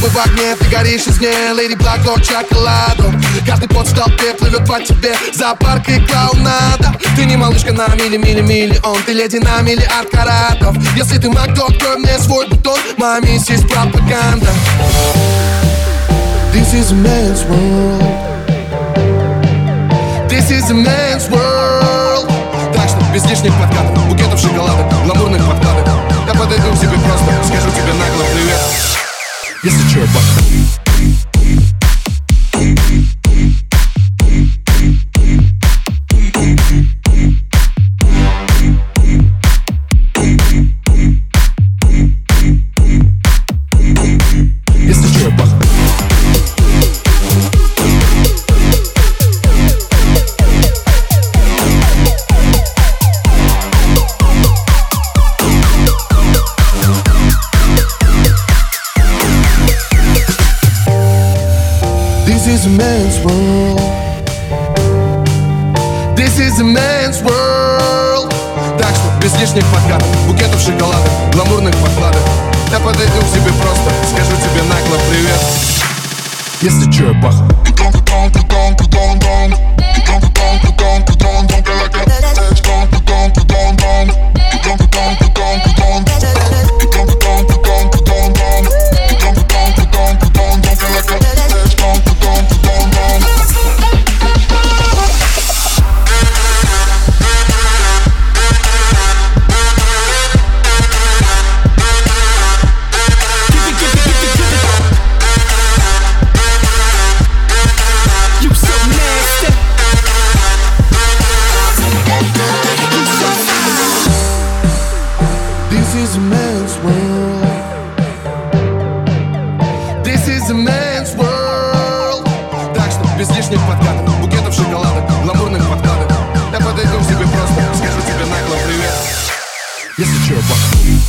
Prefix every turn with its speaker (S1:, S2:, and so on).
S1: губы в огне, ты горишь из мне Леди Благо чоколадом Каждый пот в толпе плывет по тебе. Зоопарк и клоунада Ты не малышка на мили-мили-миллион. Ты леди на миллиард каратов. Если ты маг, то открой мне свой бутон. Моя миссия есть пропаганда. This is a man's world. This is a man's world. Так что без лишних подкатов Если чё, бах is a man's world. This is a man's world. Так что без лишних подкатов, букетов шоколада, гламурных подкладок. Я подойду к тебе просто, скажу тебе нагло привет. Если чё, я бах.
S2: This is Так
S1: что без лишних подкатов, букетов шоколадок, гламурных подкатов. Я подойду к тебе просто, скажу тебе нагло привет. Если чё, бахнуть.